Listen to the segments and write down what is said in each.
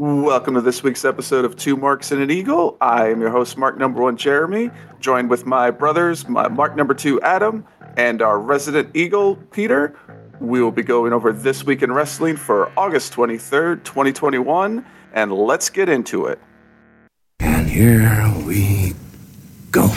Welcome to this week's episode of Two Marks and an Eagle. I am your host, Mark Number One Jeremy, joined with my brothers, my Mark Number Two Adam, and our resident Eagle Peter. We will be going over this week in wrestling for August 23rd, 2021, and let's get into it. And here we go.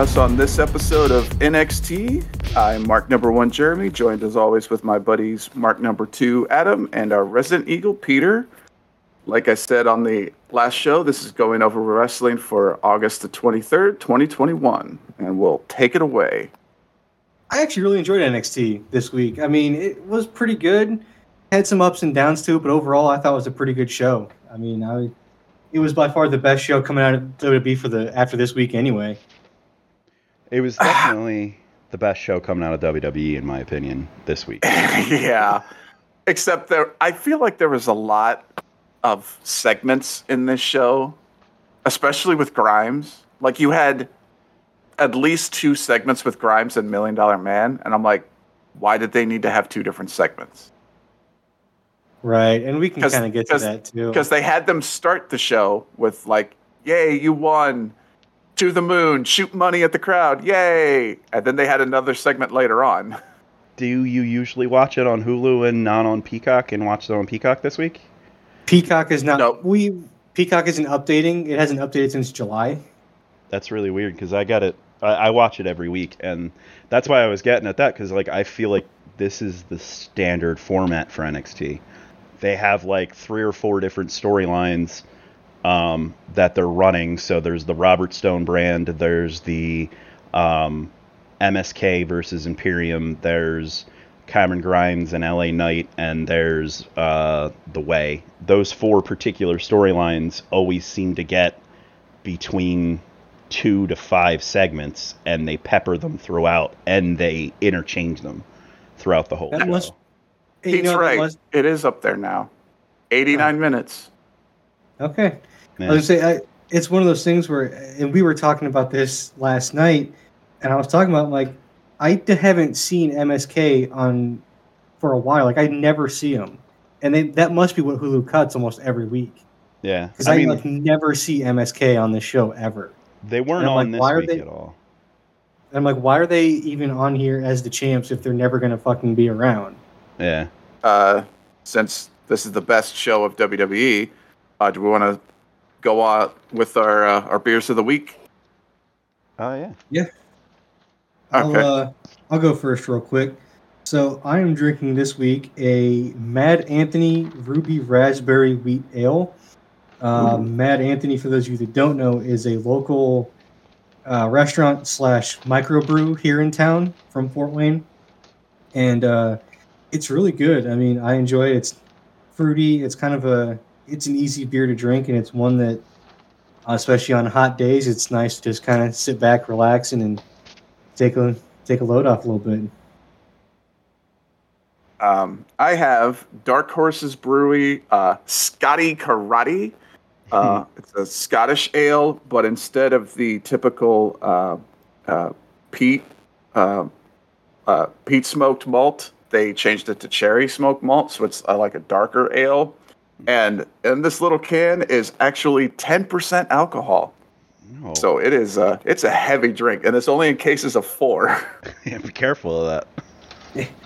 Us on this episode of NXT. I'm Mark Number One Jeremy, joined as always with my buddies Mark Number Two Adam and our resident Eagle Peter. Like I said on the last show, this is going over wrestling for August the 23rd, 2021, and we'll take it away. I actually really enjoyed NXT this week. I mean, it was pretty good. Had some ups and downs to it, but overall, I thought it was a pretty good show. I mean, I it was by far the best show coming out of WWE for the after this week anyway. It was ah. definitely the best show coming out of WWE, in my opinion, this week. yeah. Except there, I feel like there was a lot of segments in this show, especially with Grimes. Like you had at least two segments with Grimes and Million Dollar Man, and I'm like, why did they need to have two different segments? Right, and we can kind of get to that too. Because they had them start the show with like, "Yay, you won! To the moon, shoot money at the crowd, yay!" And then they had another segment later on. Do you usually watch it on Hulu and not on Peacock, and watch it on Peacock this week? Peacock is not. No. We Peacock isn't updating. It hasn't updated since July. That's really weird because I got it. I, I watch it every week, and that's why I was getting at that because like I feel like this is the standard format for NXT. They have like three or four different storylines um, that they're running. So there's the Robert Stone brand, there's the um, MSK versus Imperium, there's Cameron Grimes and LA Knight, and there's uh, The Way. Those four particular storylines always seem to get between two to five segments, and they pepper them throughout, and they interchange them throughout the whole That show. must- You know, right. must- It is up there now. 89 minutes. Okay. Yeah. I was say I, it's one of those things where, and we were talking about this last night, and I was talking about like I haven't seen MSK on for a while. Like I never see them, and they, that must be what Hulu cuts almost every week yeah, because I I, mean, like never see MSK on this show ever. they weren't on like, this why are week they- at all. I'm like, why are they even on here as the champs if they're never gonna fucking be around? Yeah. Uh, since this is the best show of WWE, uh, do we want to go out with our uh, our beers of the week? Oh yeah. Yeah. I'll, Okay. uh, I'll go first real quick. So I am drinking this week a Mad Anthony Ruby Raspberry Wheat Ale. Uh, Mad Anthony, for those of you that don't know, is a local uh, restaurant slash microbrew here in town from Fort Wayne, and uh, it's really good. I mean, I enjoy it. It's fruity. It's kind of a it's an easy beer to drink, and it's one that, especially on hot days, it's nice to just kind of sit back, relaxing, and take a take a load off a little bit. Um, I have Dark Horses Brewery uh, Scotty Karate. Uh, it's a Scottish ale, but instead of the typical uh, uh, peat uh, uh, peat smoked malt, they changed it to cherry smoked malt, so it's uh, like a darker ale. And and this little can is actually ten percent alcohol, No. so it is uh, it's a heavy drink, and it's only in cases of four. yeah, be careful of that.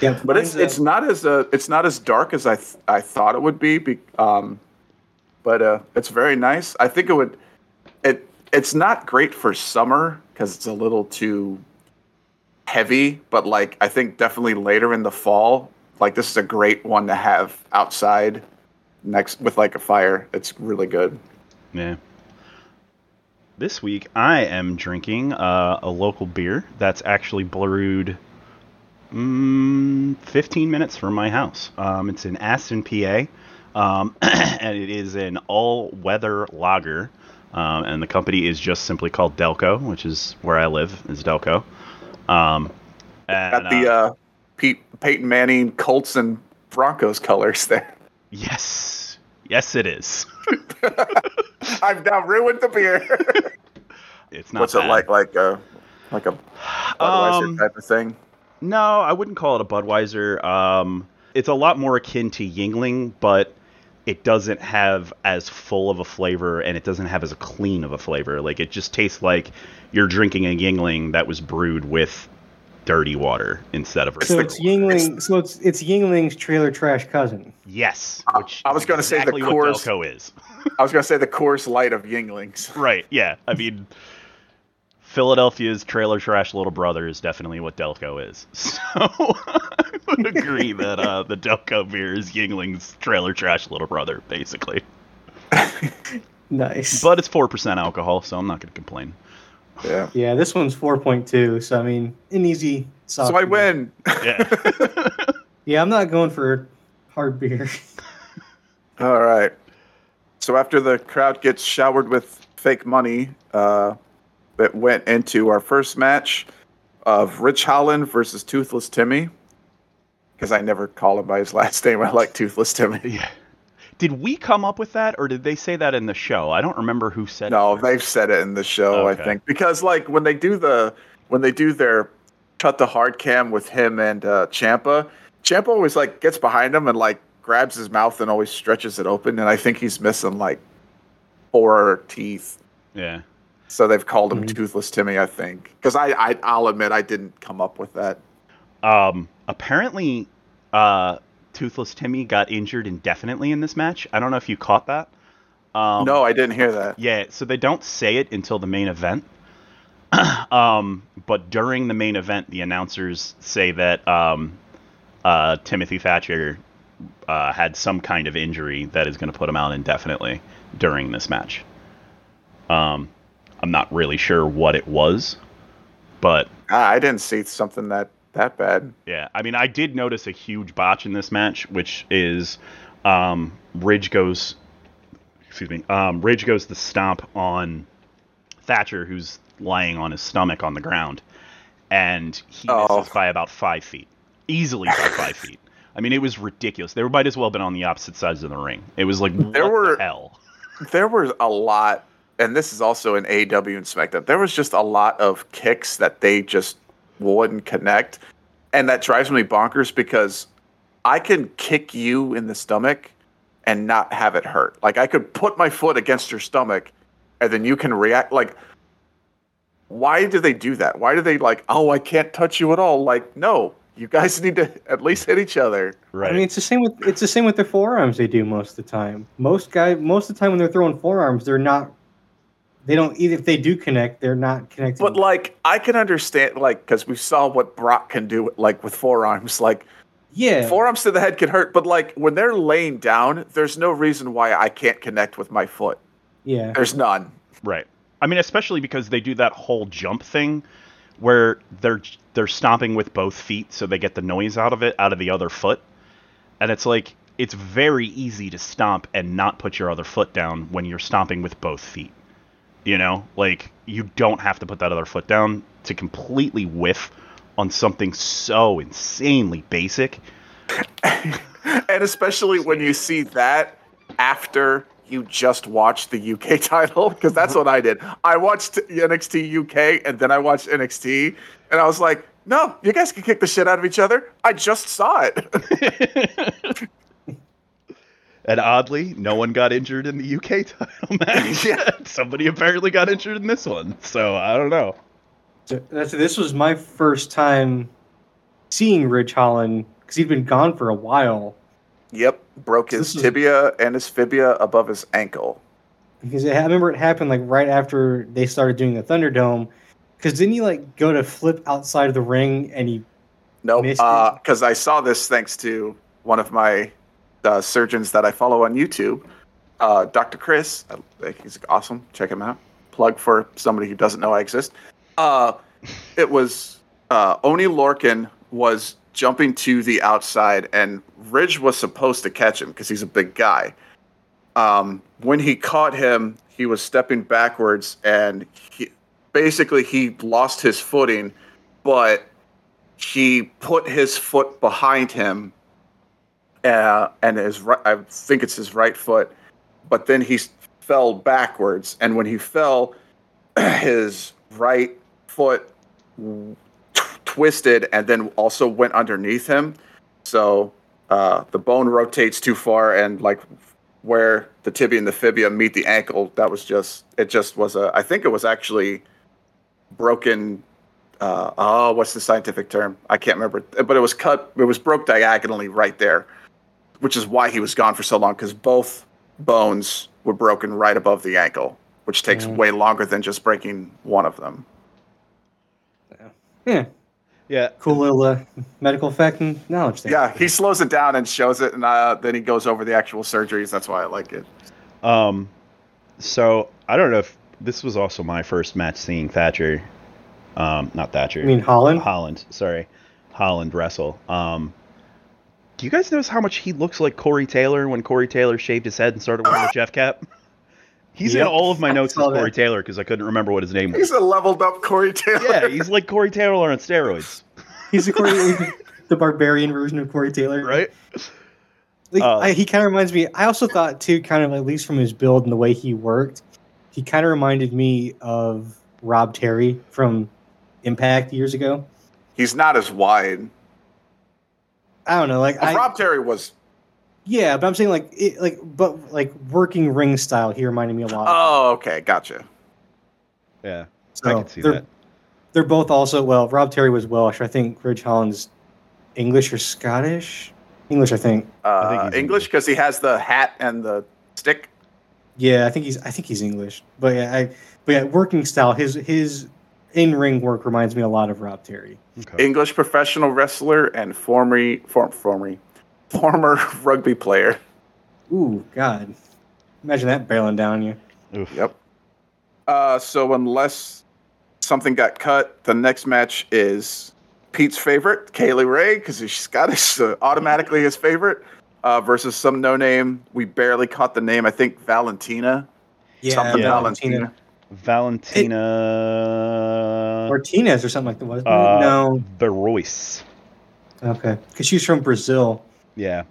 Yeah, but it's mine's, uh, it's not as uh, it's not as dark as I th- I thought it would be. be um, but uh, it's very nice. I think it would. It it's not great for summer because it's a little too heavy. But like I think definitely later in the fall, like this is a great one to have outside next with like a fire. It's really good. Yeah. This week I am drinking uh, a local beer that's actually brewed mm, 15 minutes from my house. Um, it's in Aston, PA, um, and it is an all-weather lager. Um, and the company is just simply called Delco, which is where I live. Is Delco. Um, and, Got the uh, Pete, Peyton Manning, Colts, and Broncos colors there. Yes, yes, it is. I've now ruined the beer. It's not. What's it like? Like a like a Budweiser Um, type of thing. No, I wouldn't call it a Budweiser. Um, it's a lot more akin to Yuengling, but it doesn't have as full of a flavor and it doesn't have as clean of a flavor. Like it just tastes like you're drinking a Yuengling that was brewed with dirty water instead of. So it's Yuengling. So it's it's Yuengling's trailer trash cousin. yes, which I was gonna say the exactly what Delco is. I was gonna say the Coors Light of Yuenglings. right? Yeah, I mean. Philadelphia's trailer trash little brother is definitely what Delco is. So I would agree that uh, the Delco beer is Yuengling's trailer trash little brother, basically. Nice. But it's four percent alcohol, so I'm not going to complain. Yeah. yeah, this one's four point two. So I mean, an easy. Soft So I beer. win. Yeah. Yeah, I'm not going for hard beer. All right. So after the crowd gets showered with fake money, uh, it went into our first match of Ridge Holland versus Toothless Timmy. Because I never call him by his last name. I like Toothless Timmy. yeah. Did we come up with that, or did they say that in the show? I don't remember who said No, it. they've said it in the show, Okay. I think. Because like when they do the when they do their cut the hard cam with him and uh Ciampa, Ciampa always like gets behind him and like grabs his mouth and always stretches it open, and I think he's missing like four teeth. Yeah. So they've called him Mhm. Toothless Timmy, I think. Because I, I, I'll admit, I didn't come up with that. Um. Apparently, uh, Toothless Timmy got injured indefinitely in this match. I don't know if you caught that. Um, no, I didn't hear that. Yeah, so they don't say it until the main event. um, but during the main event, the announcers say that um, uh, Timothy Thatcher uh, had some kind of injury that is going to put him out indefinitely during this match. Um, I'm not really sure what it was, but Ah, I didn't see something that that bad. yeah, I mean, I did notice a huge botch in this match, which is um, Ridge goes, excuse me, um, Ridge goes to stomp on Thatcher, who's lying on his stomach on the ground, and he Oh. misses by about five feet, easily by five feet. I mean, it was ridiculous. They might as well have been on the opposite sides of the ring. It was like, what There were- the hell? There was a lot, and this is also an AW and SmackDown. There was just a lot of kicks that they just wouldn't connect, and that drives me bonkers because I can kick you in the stomach and not have it hurt. Like I could put my foot against your stomach, and then you can react. Like, why do they do that? Why do they like? Oh, I can't touch you at all. Like, no, you guys need to at least hit each other. Right. I mean, it's the same with it's the same with their forearms. They do most of the time. Most guy, most of the time when they're throwing forearms, they're not. They don't. Even if they do connect, they're not connecting. But like, I can understand, like, because we saw what Brock can do, like with forearms. Like, yeah, forearms to the head can hurt, but like when they're laying down, there's no reason why I can't connect with my foot. yeah. There's none. Right. I mean, especially because they do that whole jump thing where they're they're stomping with both feet so they get the noise out of it out of the other foot. And it's like it's very easy to stomp and not put your other foot down when you're stomping with both feet. You know, like you don't have to put that other foot down to completely whiff on something so insanely basic. And especially when you see that after you just watched the UK title, because that's what I did. I watched NXT UK and then I watched NXT, and I was like, no, you guys can kick the shit out of each other. I just saw it. And oddly, no one got injured in the UK title match. Yeah. Somebody apparently got injured in this one. So I don't know. That's this was my first time seeing Ridge Holland because he'd been gone for a while. yep, broke his This is- tibia and his fibia above his ankle. Because I remember it happened like right after they started doing the Thunderdome. Because didn't he like go to flip outside of the ring and he Nope, Missed uh, it? because I saw this thanks to one of my uh, surgeons that I follow on YouTube. uh, Dr. Chris. I think he's awesome. Check him out. Plug for somebody who doesn't know I exist. Uh, it was uh, Oney Lorcan was jumping to the outside, and Ridge was supposed to catch him because he's a big guy. Um, when he caught him, he was stepping backwards, and he, basically he lost his footing, but he put his foot behind him, uh, and his ri- I think it's his right foot, but then he fell backwards, and when he fell, his right foot t- twisted and then also went underneath him. So uh, the bone rotates too far, and like where the tibia and the fibia meet the ankle, that was just it. Just was a. I think it was actually broken. Uh, oh, what's the scientific term? I can't remember, but it was cut. It was broke diagonally right there, which is why he was gone for so long because both bones were broken right above the ankle, which takes Mm. way longer than just breaking one of them. Yeah, Yeah, cool little uh, medical fact and knowledge there. Yeah, he slows it down and shows it, and uh, then he goes over the actual surgeries. That's why I like it. Um, so I don't know if this was also my first match seeing Thatcher. Um, not Thatcher. I mean Holland. Holland. Sorry, Holland wrestle. Um, do you guys notice how much he looks like Corey Taylor when Corey Taylor shaved his head and started wearing a Jeff cap? He's in all of my notes as saw that. Corey Taylor because I couldn't remember what his name was. He's a leveled up Corey Taylor. Yeah, he's like Corey Taylor on steroids, He's the Corey, the barbarian version of Corey Taylor. right? Like, Uh, I, he kind of reminds me. I also thought too, kind of at least from his build and the way he worked, he kind of reminded me of Rob Terry from Impact years ago. He's not as wide. I don't know, like Well, I, Rob Terry was. yeah, but I'm saying like, it, like, but like working ring style, he reminded me a lot. of. Oh, okay, gotcha. Yeah, So I can see they're, that. They're both also well. Rob Terry was Welsh. I think Ridge Holland's English or Scottish. English, I think. Uh, think English English. because he has the hat and the stick. Yeah, I think he's. I think he's English. But yeah, I. But yeah, working style. His his in ring work reminds me a lot of Rob Terry. Okay. English professional wrestler and former form, former former rugby player. Ooh, God! Imagine that bailing down you. Oof. Yep. Uh, so unless something got cut, the next match is Pete's favorite, Kay Lee Ray, because he's Scottish, so automatically his favorite, uh, versus some no name. We barely caught the name. I think Valentina. Yeah, something Yeah. Valentina. Valentina Martinez or something like that. Wasn't uh. No. Feroz. Okay, because she's from Brazil. Yeah.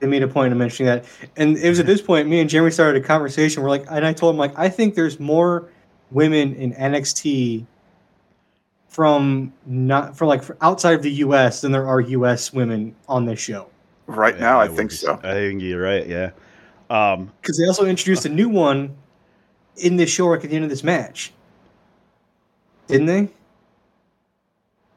They made a point of mentioning that, and it was at this point me and Jeremy started a conversation. We're like, and I told him like, I think there's more women in NXT from not for like outside of the U.S. than there are U.S. women on this show. Right Yeah, now, I would think so. I think you're right. Yeah. Um, Because they also introduced a new one in this show at the end of this match, didn't they?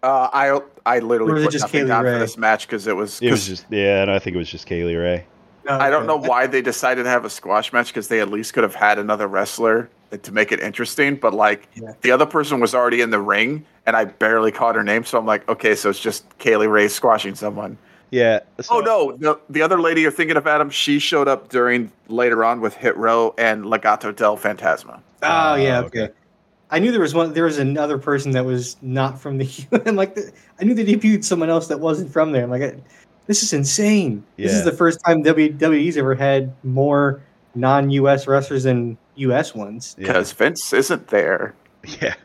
Uh, I I literally Or was it put just nothing Kaylee down Ray? for this match because it was. it was 'cause just yeah, and I think it was just Kay Lee Ray. I don't know why they decided to have a squash match because they at least could have had another wrestler to make it interesting. But like Yeah. the other person was already in the ring, and I barely caught her name, so I'm like, okay, so it's just Kay Lee Ray squashing someone. Yeah. Oh no, the the other lady you're thinking of, Adam, she showed up during later on with Hit Row and Legado del Fantasma. Oh yeah, Oh, okay. okay. I knew there was one. There was another person that was not from the. and like, the, I knew they debuted someone else that wasn't from there. I'm like, this is insane. This is the first time WWE's ever had more non-US wrestlers than US ones. Yeah. Because Vince isn't there. Yeah.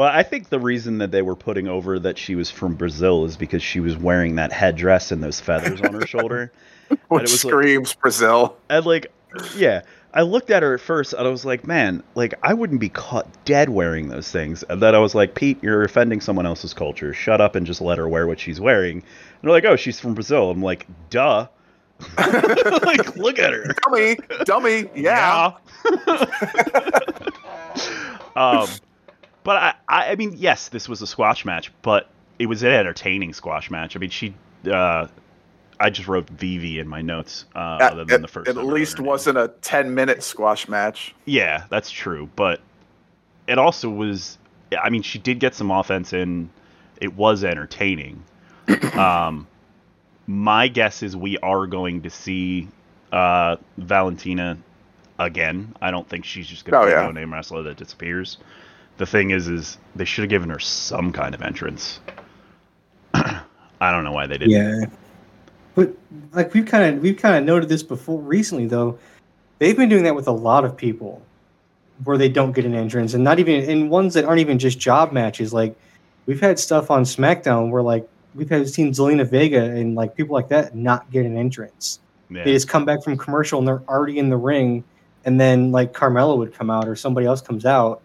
Well, I think the reason that they were putting over that she was from Brazil is because she was wearing that headdress and those feathers on her shoulder. Which was like- screams Brazil. And like, yeah, I looked at her at first and I was like, man, like I wouldn't be caught dead wearing those things. And then I was like, Pete, you're offending someone else's culture. Shut up and just let her wear what she's wearing. And they're like, oh, she's from Brazil. I'm like, duh. like, look at her. Dummy, dummy, yeah. um, but I, I, I mean, yes, this was a squash match, but it was an entertaining squash match. I mean, she, uh, I just wrote Vivi in my notes, uh, other than It, the first. at time I wrote least wasn't a 10 minute squash match. Yeah, that's true, but it also was. I mean, she did get some offense in. It was entertaining. um, my guess is we are going to see uh, Valentina again. I don't think she's just gonna Oh, be yeah. a no-name wrestler that disappears. The thing is, is they should have given her some kind of entrance. I don't know why they didn't. Yeah. But like we've kind of we've kind of noted this before recently though. They've been doing that with a lot of people where they don't get an entrance and not even in ones that aren't even just job matches like we've had stuff on SmackDown where like we've had seen Zelina Vega and like people like that not get an entrance. Yeah. They just come back from commercial and they're already in the ring and then like Carmella would come out or somebody else comes out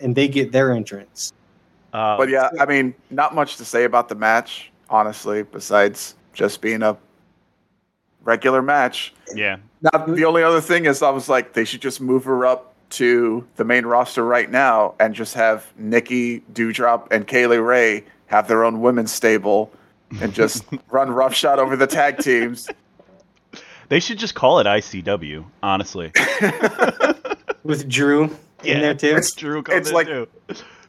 and they get their entrance. Uh, But yeah, I mean, not much to say about the match, honestly, besides just being a regular match. yeah, Now, the only other thing is, I was like, they should just move her up to the main roster right now and just have Nikki, Dewdrop, and Kay Lee Ray have their own women's stable and just run roughshod over the tag teams. they should just call it ICW. Honestly, With Drew Yeah. in there too. It's- Drew it's like- too.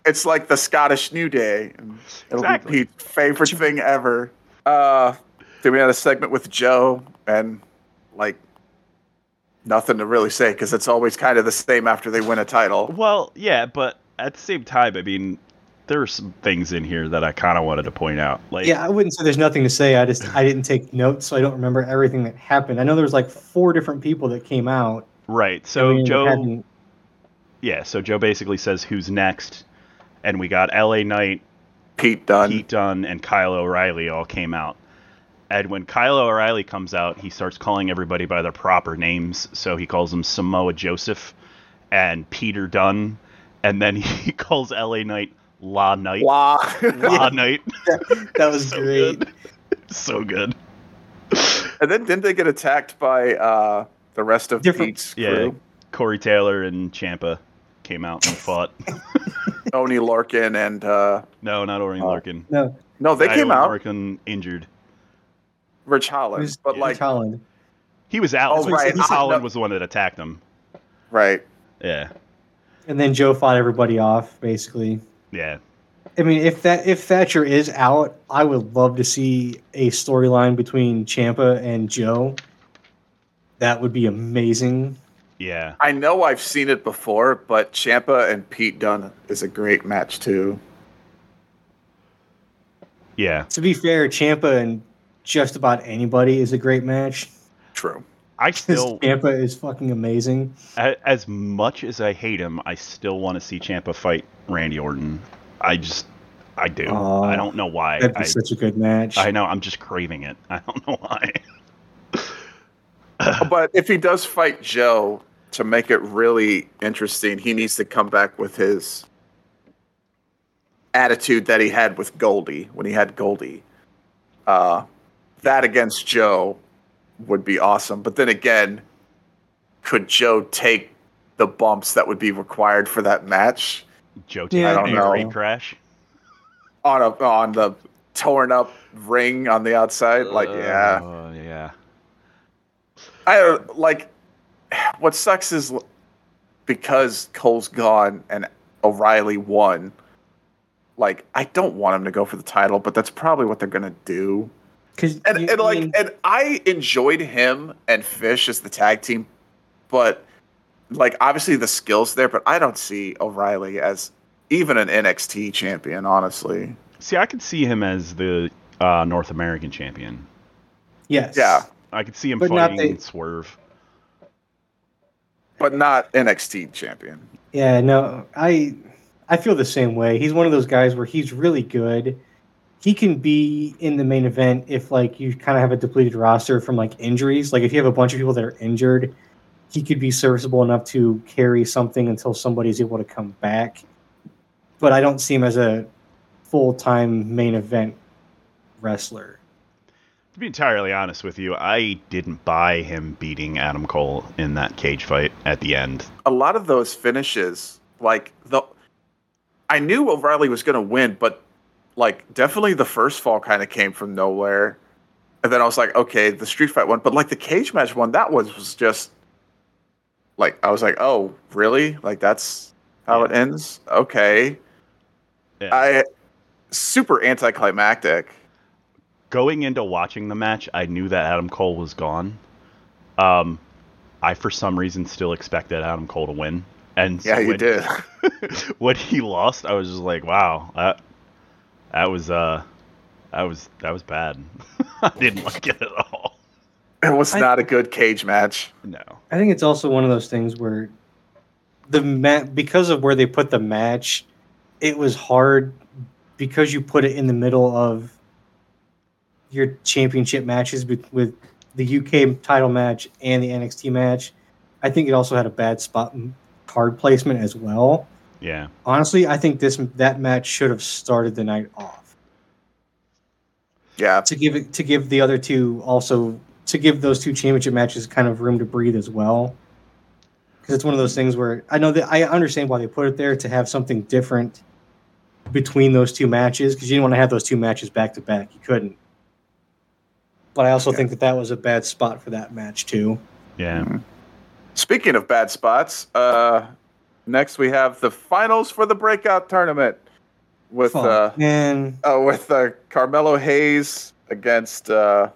It's like the Scottish New Day. And it'll Exactly. be Pete's favorite thing ever. Uh, then we had a segment with Joe, and like nothing to really say because it's always kind of the same after they win a title. Well, yeah, but at the same time, I mean, there are some things in here that I kind of wanted to point out. Like, Yeah, I wouldn't say there's nothing to say. I just I didn't take notes, so I don't remember everything that happened. I know there was like four different people that came out. right. So I mean, Joe, hadn't- yeah, so Joe basically says who's next, and we got L.A. Knight, Pete Dunne. Pete Dunne, and Kyle O'Reilly all came out. And when Kyle O'Reilly comes out, he starts calling everybody by their proper names. So he calls them Samoa Joseph and Peter Dunn, and then he calls L.A. Knight La Knight. Wow. La Knight. that was so great. Good. so good. And then didn't they get attacked by uh, the rest of Different- Pete's Yeah, crew? Corey Taylor and Ciampa came out and fought. Oney Lorcan and uh, No, not Orion Oh. Lorcan. No, no, they came out. Lorcan injured. Ridge Holland, was but yeah. like Holland. He was out. Oh, so right. Holland No. was the one that attacked him. right. Yeah, And then Joe fought everybody off, basically. yeah. I mean, if that if Thatcher is out, I would love to see a storyline between Ciampa and Joe. That would be amazing. Yeah, I know I've seen it before, but Ciampa and Pete Dunne is a great match too. yeah. To be fair, Ciampa and just about anybody is a great match. True. I still, Ciampa is fucking amazing. as much as I hate him, I still want to see Ciampa fight Randy Orton. I just, I do. Aw, I don't know why. That'd be I, such a good match. I know. I'm just craving it. I don't know why. But if he does fight Joe to make it really interesting, he needs to come back with his attitude that he had with Goldie when he had Goldie. Uh, that against Joe would be awesome. But then again, could Joe take the bumps that would be required for that match Joe Yeah, taking I a don't great know. crash. on a on the torn up ring on the outside? Like, yeah. Oh, yeah. I like. What sucks is because Cole's gone and O'Reilly won. Like, I don't want him to go for the title, but that's probably what they're gonna do. Because And, and like, and I enjoyed him and Fish as the tag team, but like, obviously the skills there, but I don't see O'Reilly as even an NXT champion, honestly. See, I could see him as the uh, North American champion. yes, Yeah, I could see him But not fighting the- Swerve. But not NXT champion. Yeah, no, I I feel the same way. He's one of those guys where he's really good. He can be in the main event if like you kind of have a depleted roster from like injuries. Like if you have a bunch of people that are injured, he could be serviceable enough to carry something until somebody's able to come back. But I don't see him as a full time main event wrestler. To be entirely honest with you, I didn't buy him beating Adam Cole in that cage fight at the end. a lot of those finishes, like the, I knew O'Reilly was going to win, but like definitely the first fall kind of came from nowhere, and then I was like, okay, the street fight one, but like the cage match one, that was was just like I was like, oh, really? Like that's how it ends? Okay, Yeah. I super anticlimactic. Going into watching the match, I knew that Adam Cole was gone. Um, I for some reason still expected Adam Cole to win. And Yeah, you when, did. when he lost, I was just like, wow, that that was uh that was that was bad. I didn't like it at all. It was I- not a good cage match. No. I think it's also one of those things where the ma- because of where they put the match, it was hard because you put it in the middle of your championship matches with, with the UK title match and the NXT match. I think it also had a bad spot card placement as well. Yeah. Honestly, I think this that match should have started the night off Yeah, to give it to give the other two also to give those two championship matches kind of room to breathe as well. Because it's one of those things where I know that I understand why they put it there to have something different between those two matches because you didn't want to have those two matches back to back. You couldn't. But I also Yeah. think that that was a bad spot for that match too. Yeah. Speaking of bad spots, uh, next we have the finals for the breakout tournament with uh, and uh with uh, Carmelo Hayes against uh,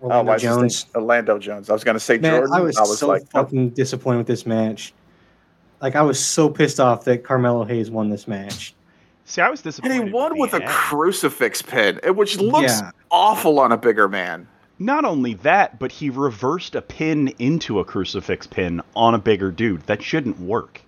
oh, Orlando why's his name? Jones. Orlando Jones. I was gonna say Man, Jordan. I was, so like, oh, fucking disappointed with this match. Like I was so pissed off that Carmelo Hayes won this match. See, I was disappointed. and disappointed. he won the with a end. crucifix pin, which looks Yeah. awful on a bigger man. Not only that, but he reversed a pin into a crucifix pin on a bigger dude. That shouldn't work.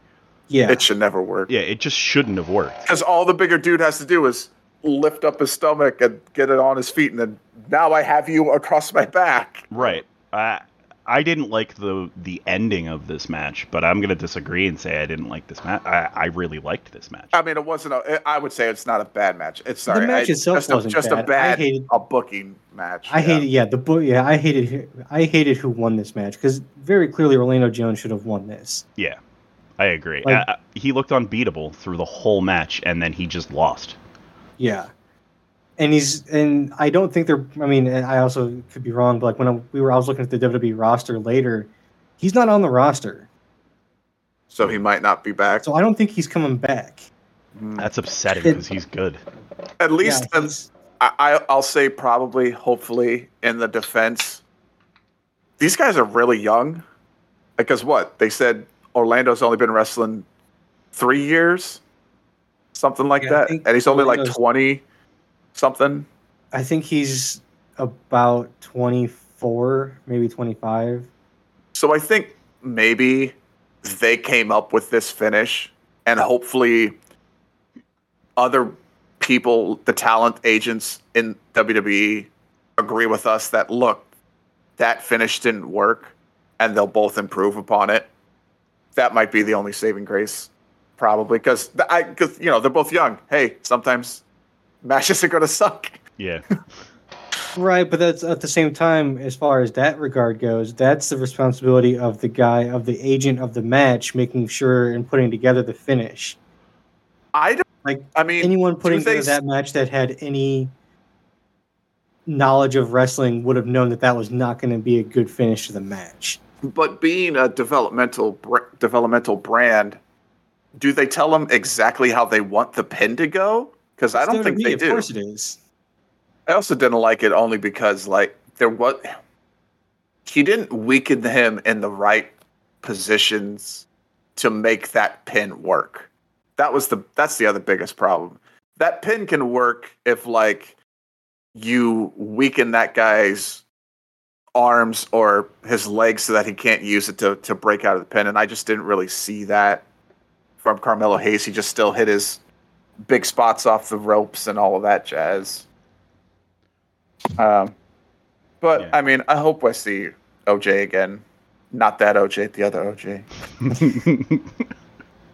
Yeah, It should never work. Yeah, it just shouldn't have worked. Because all the bigger dude has to do is lift up his stomach and get it on his feet, and then now I have you across my back. Right. I I didn't like the the ending of this match, but I'm gonna disagree and say I didn't like this match. I, I really liked this match. I mean, it wasn't. A, I would say it's not a bad match. It's sorry, the match I- itself just a, wasn't just bad. a I bad hated- a booking match. I yeah. hated. Yeah, the book. Yeah, I hated. I hated who won this match because very clearly Orlando Jones should have won this. Yeah, I agree. Like- Uh, he looked unbeatable through the whole match, and then he just lost. Yeah, and he's and I don't think they're. I mean, I also could be wrong, but like when I, we were, I was looking at the WWE roster later. He's not on the roster, So he might not be back. so I don't think he's coming back. Hmm. That's upsetting because he's good. At least Yeah, he's- I, I, I'll say probably, hopefully, in the defense, these guys are really young. Because what they said, Orlando's only been wrestling three years, something like Yeah, that, and he's only like twenty something. I think he's about twenty four, maybe twenty five. So I think maybe they came up with this finish, and hopefully, other people, the talent agents in WWE, agree with us that look, that finish didn't work, and they'll both improve upon it. That might be the only saving grace, probably, because I, because you know they're both young. Hey, sometimes matches are gonna suck. Yeah. Right, but that's at the same time, as far as that regard goes, that's the responsibility of the guy, of the agent of the match, making sure and putting together the finish. I don't Like I mean, anyone putting do together that match that had any knowledge of wrestling would have known that that was not going to be a good finish to the match. But being a developmental br- developmental brand, do they tell them exactly how they want the pin to go? Because I don't think they Of do. course, it is. I also didn't like it only because like there was he didn't weaken him in the right positions to make that pin work. That was the that's the other biggest problem. That pin can work if like you weaken that guy's arms or his legs so that he can't use it to to break out of the pin and I just didn't really see that from Carmelo Hayes. He just still hit his big spots off the ropes and all of that jazz. Um, but Yeah. I mean, I hope I see OJ again. Not that OJ, the other OJ.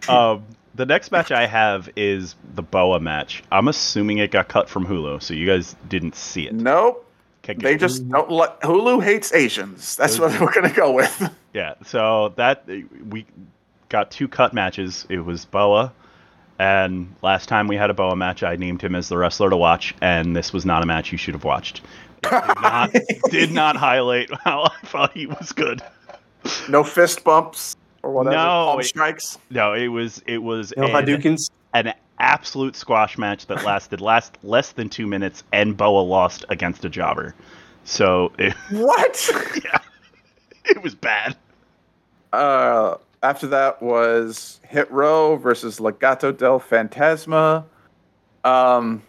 um, the next match I have is the Boa match. I'm assuming it got cut from Hulu, so you guys didn't see it. Nope. They just don't let Hulu hates Asians. That's what we're gonna go with. Yeah, so that we got two cut matches. It was Boa, and last time we had a Boa match, I named him as the wrestler to watch, and this was not a match you should have watched. It did not, did not highlight how I thought he was good. No fist bumps or whatever. No, palm it- strikes. No, it was it was No an, Hadoukens. an absolute squash match that lasted last less than two minutes, and Boa lost against a jobber. So it, What? it was bad. Uh, after that was Hit Row versus Legado del Fantasma. Um,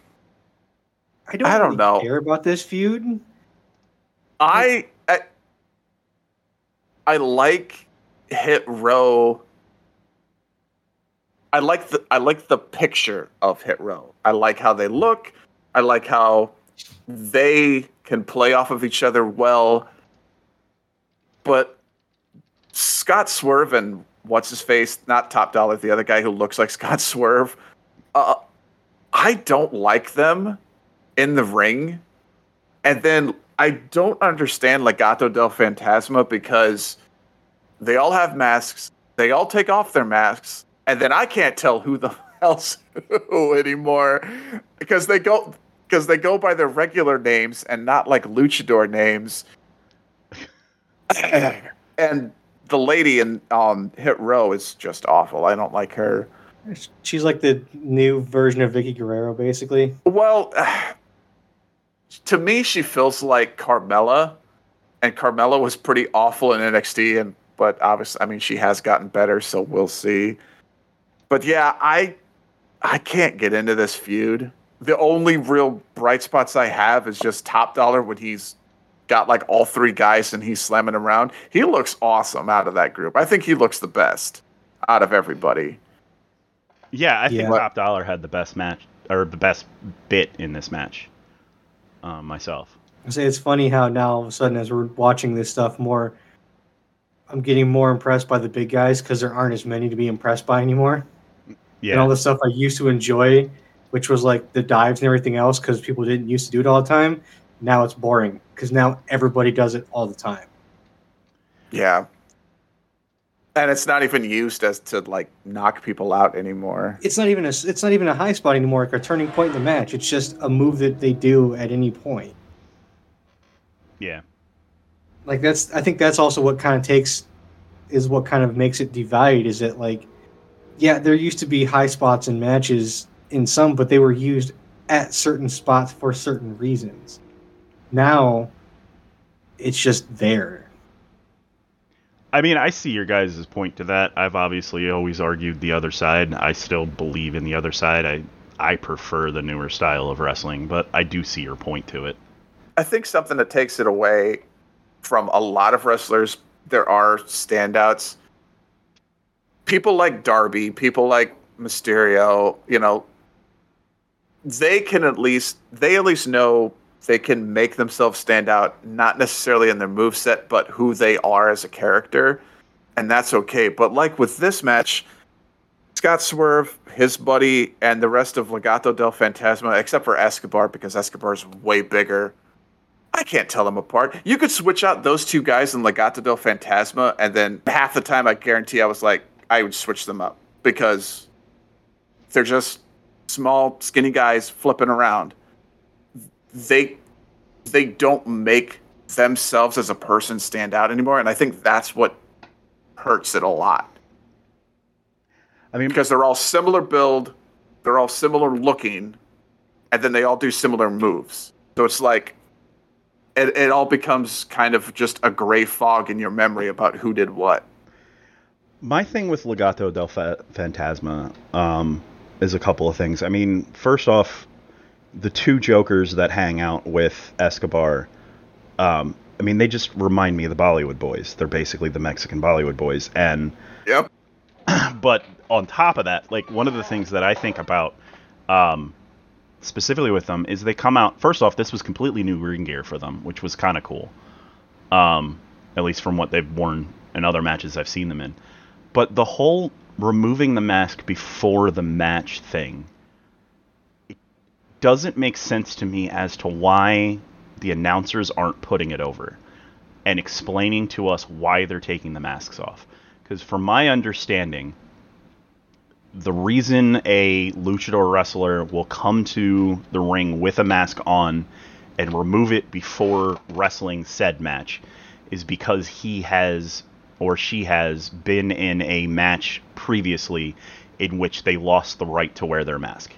I don't, I don't really know. care about this feud. I, I I like Hit Row. I like the I like the picture of Hit Row. I like how they look. I like how they can play off of each other well. But Scott Swerve and what's his face, not Top Dollar, the other guy who looks like Scott Swerve. Uh, I don't like them in the ring. And then I don't understand Legado del Fantasma because they all have masks. They all take off their masks, and then I can't tell who the hell's who anymore because they go because they go by their regular names and not like luchador names. and the lady in um, Hit Row is just awful. I don't like her. She's like the new version of Vickie Guerrero, basically. Well, to me, she feels like Carmella, and Carmella was pretty awful in NXT, and but obviously, I mean, she has gotten better, so we'll see. But yeah, I I can't get into this feud. The only real bright spots I have is just Top Dollar when he's got like all three guys and he's slamming around. He looks awesome out of that group. I think he looks the best out of everybody. Yeah, I think Yeah. Top Dollar had the best match or the best bit in this match. Um, myself. I say it's funny how now all of a sudden, as we're watching this stuff more, I'm getting more impressed by the big guys because there aren't as many to be impressed by anymore. Yeah. And all the stuff I used to enjoy, which was like the dives and everything else, because people didn't used to do it all the time. Now it's boring because now everybody does it all the time. Yeah. And it's not even used as to like knock people out anymore. It's not even a it's not even a high spot anymore, like a turning point in the match. It's just a move that they do at any point. yeah. like that's i think that's also what kind of takes is what kind of makes it devalued is that like yeah there used to be high spots in matches in some but they were used at certain spots for certain reasons now it's just there I mean, I see your guys' point to that. I've obviously always argued the other side. I still believe in the other side. I I prefer the newer style of wrestling, but I do see your point to it. I think something that takes it away from a lot of wrestlers, there are standouts. People like Darby, people like Mysterio, you know, they can at least they at least know they can make themselves stand out, not necessarily in their moveset, but who they are as a character. And that's okay. But like with this match, Scott Swerve, his buddy, and the rest of Legado del Fantasma, except for Escobar, because Escobar's way bigger. I can't tell them apart. You could switch out those two guys in Legado del Fantasma, and then half the time I guarantee I was like, I would switch them up because they're just small, skinny guys flipping around. They they don't make themselves as a person stand out anymore, and I think that's what hurts it a lot I mean, because they're all similar build, they're all similar looking, and then they all do similar moves. So it's like it, it all becomes kind of just a gray fog in your memory about who did what. My thing with Legado del Fa- Fantasma um, is a couple of things. I mean, first off, the two Jokers that hang out with Escobar, um, I mean, they just remind me of the Bollywood Boys. They're basically the Mexican Bollywood Boys. And, Yep. but on top of that, like, one of the things that I think about um, specifically with them is they come out, first off, this was completely new ring gear for them, which was kind of cool. Um, at least from what they've worn in other matches I've seen them in. But the whole removing the mask before the match thing doesn't make sense to me as to why the announcers aren't putting it over and explaining to us why they're taking the masks off. Because from my understanding, the reason a luchador wrestler will come to the ring with a mask on and remove it before wrestling said match is because he has or she has been in a match previously in which they lost the right to wear their mask.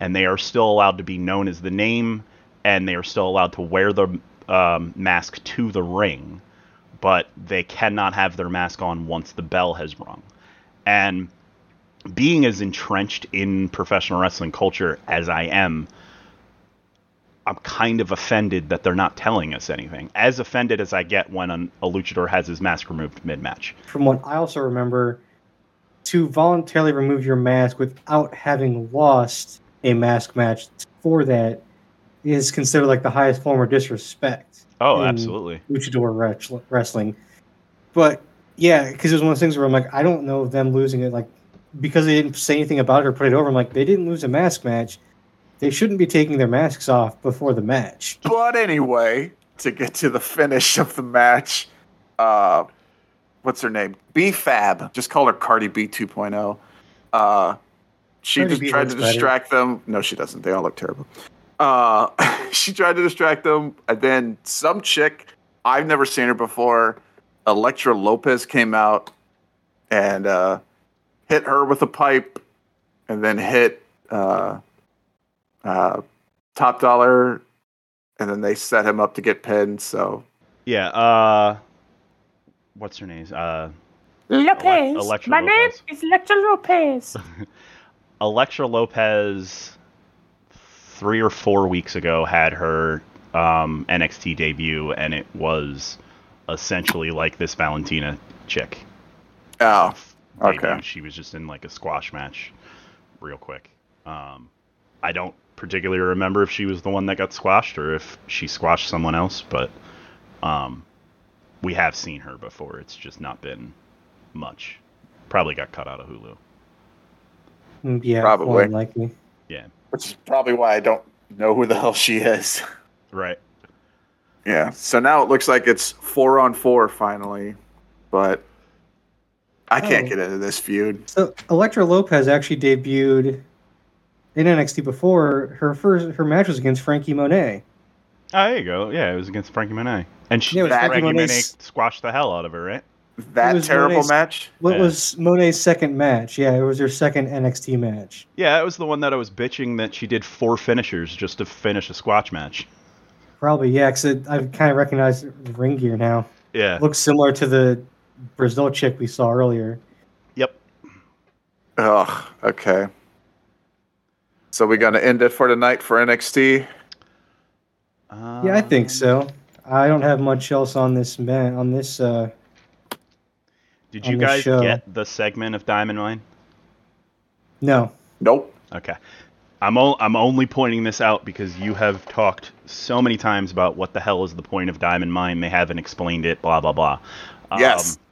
And they are still allowed to be known as the name and they are still allowed to wear the um, mask to the ring. but they cannot have their mask on once the bell has rung. And being as entrenched in professional wrestling culture as I am, I'm kind of offended that they're not telling us anything. As offended as I get when an, a luchador has his mask removed mid match. From what I also remember, to voluntarily remove your mask without having lost a mask match for that is considered like the highest form of disrespect. Oh, in absolutely. Luchador wrestl- wrestling. But yeah, because it was one of those things where I'm like, I don't know if them losing it, like, because they didn't say anything about it or put it over. I'm like, they didn't lose a mask match. They shouldn't be taking their masks off before the match. But anyway, to get to the finish of the match, uh, what's her name? B Fab. Just call her Cardi B 2.0. Uh, she just tried to looks better. distract them. No, she doesn't. They all look terrible. Uh, she tried to distract them, and then some chick I've never seen her before, Elektra Lopez, came out and uh, hit her with a pipe, and then hit uh, uh, Top Dollar, and then they set him up to get pinned. So Yeah, uh what's her name? Uh Lopez. Elektra My Lopez. name is Elektra Lopez. Elektra Lopez three or four weeks ago had her um, NXT debut, and it was essentially like this Valentina chick. oh, debut. Okay. She was just in like a squash match, real quick. Um, I don't particularly remember if she was the one that got squashed or if she squashed someone else, but um, we have seen her before. It's just not been much. Probably got cut out of Hulu. Mm, Yeah, Probably. likely. Yeah. which is probably why I don't know who the hell she is. Right. Yeah. So now it looks like it's four on four finally, but I can't Oh. get into this feud. So Elektra Lopez actually debuted in NXT before her first her match was against Franky Monet. Oh, there you go. Yeah, it was against Franky Monet. And she, Yeah, it was That- Franky Franky Monet squashed the hell out of her, right? That was terrible Monet's- match. what Yeah. was Monet's second match? Yeah, it was her second NXT match. Yeah, that was the one that I was bitching that she did four finishers just to finish a squash match. Probably, yeah, because I kind of recognize the ring gear now. Yeah. Looks similar to the Brazil chick we saw earlier. Yep. Ugh. Okay. So we're gonna end it for tonight for NXT. Yeah, I think Um, so. I don't have much else on this man on this. uh Did you guys show. get the segment of Diamond Mine? No, Nope. Okay. I'm o- I'm only pointing this out because you have talked so many times about what the hell is the point of Diamond Mine. They haven't explained it. Blah blah blah. Yes. Um,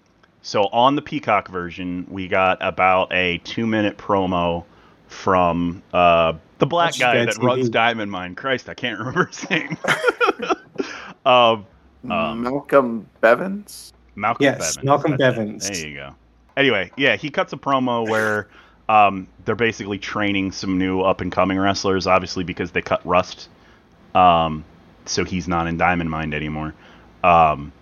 so on the Peacock version, we got about a two minute promo from uh, the black That's guy that TV. runs Diamond Mine. Christ, I can't remember his name. um, Um, Malcolm Bivens. Malcolm Yes, Bivens. Malcolm that's it. There you go. Anyway, yeah, he cuts a promo where um, they're basically training some new up and coming wrestlers, obviously because they cut Rust, um, so he's not in Diamond Mine anymore. Um,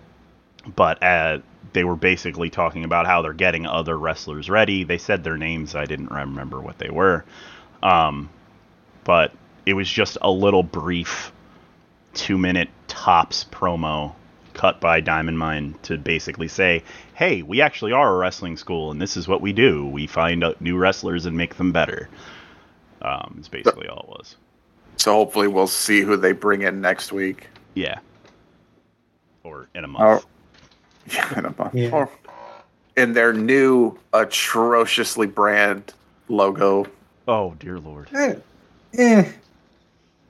but uh, they were basically talking about how they're getting other wrestlers ready. They said their names. I didn't remember what they were. Um, but it was just a little brief two minute tops promo cut by Diamond Mine to basically say, hey, we actually are a wrestling school and this is what we do. We find out new wrestlers and make them better. Um, it's basically all it was. So hopefully we'll see who they bring in next week. Yeah. Or in a month. Yeah, in a month. Yeah. Or in their new atrociously brand logo. Oh, dear lord. Eh, eh,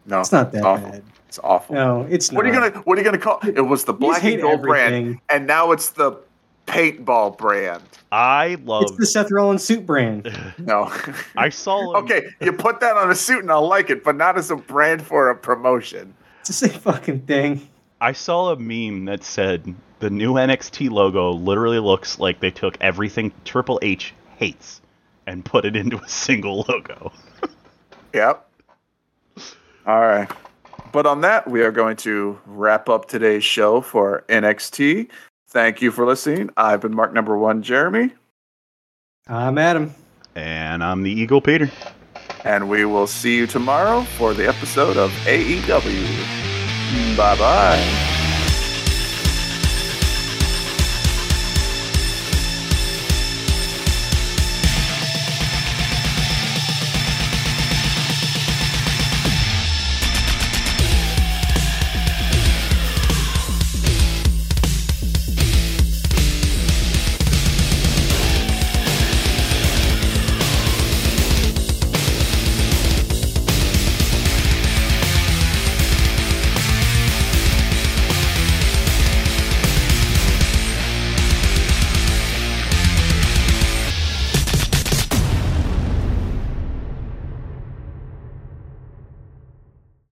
No, it's not that awful. bad. It's awful. No, it's not. What are you gonna What are you gonna call? It was the black and gold brand, and now it's the paintball brand. I love It's the Seth Rollins suit brand. No. I saw. him- okay, you put that on a suit and I'll like it, but not as a brand for a promotion. It's the same fucking thing. I saw a meme that said the new NXT logo literally looks like they took everything Triple H hates and put it into a single logo. Yep. All right. But on that, we are going to wrap up today's show for NXT. Thank you for listening. I've been Mark number one, Jeremy, I'm Adam. And I'm the Eagle Peter. and we will see you tomorrow for the episode of AEW. Bye bye.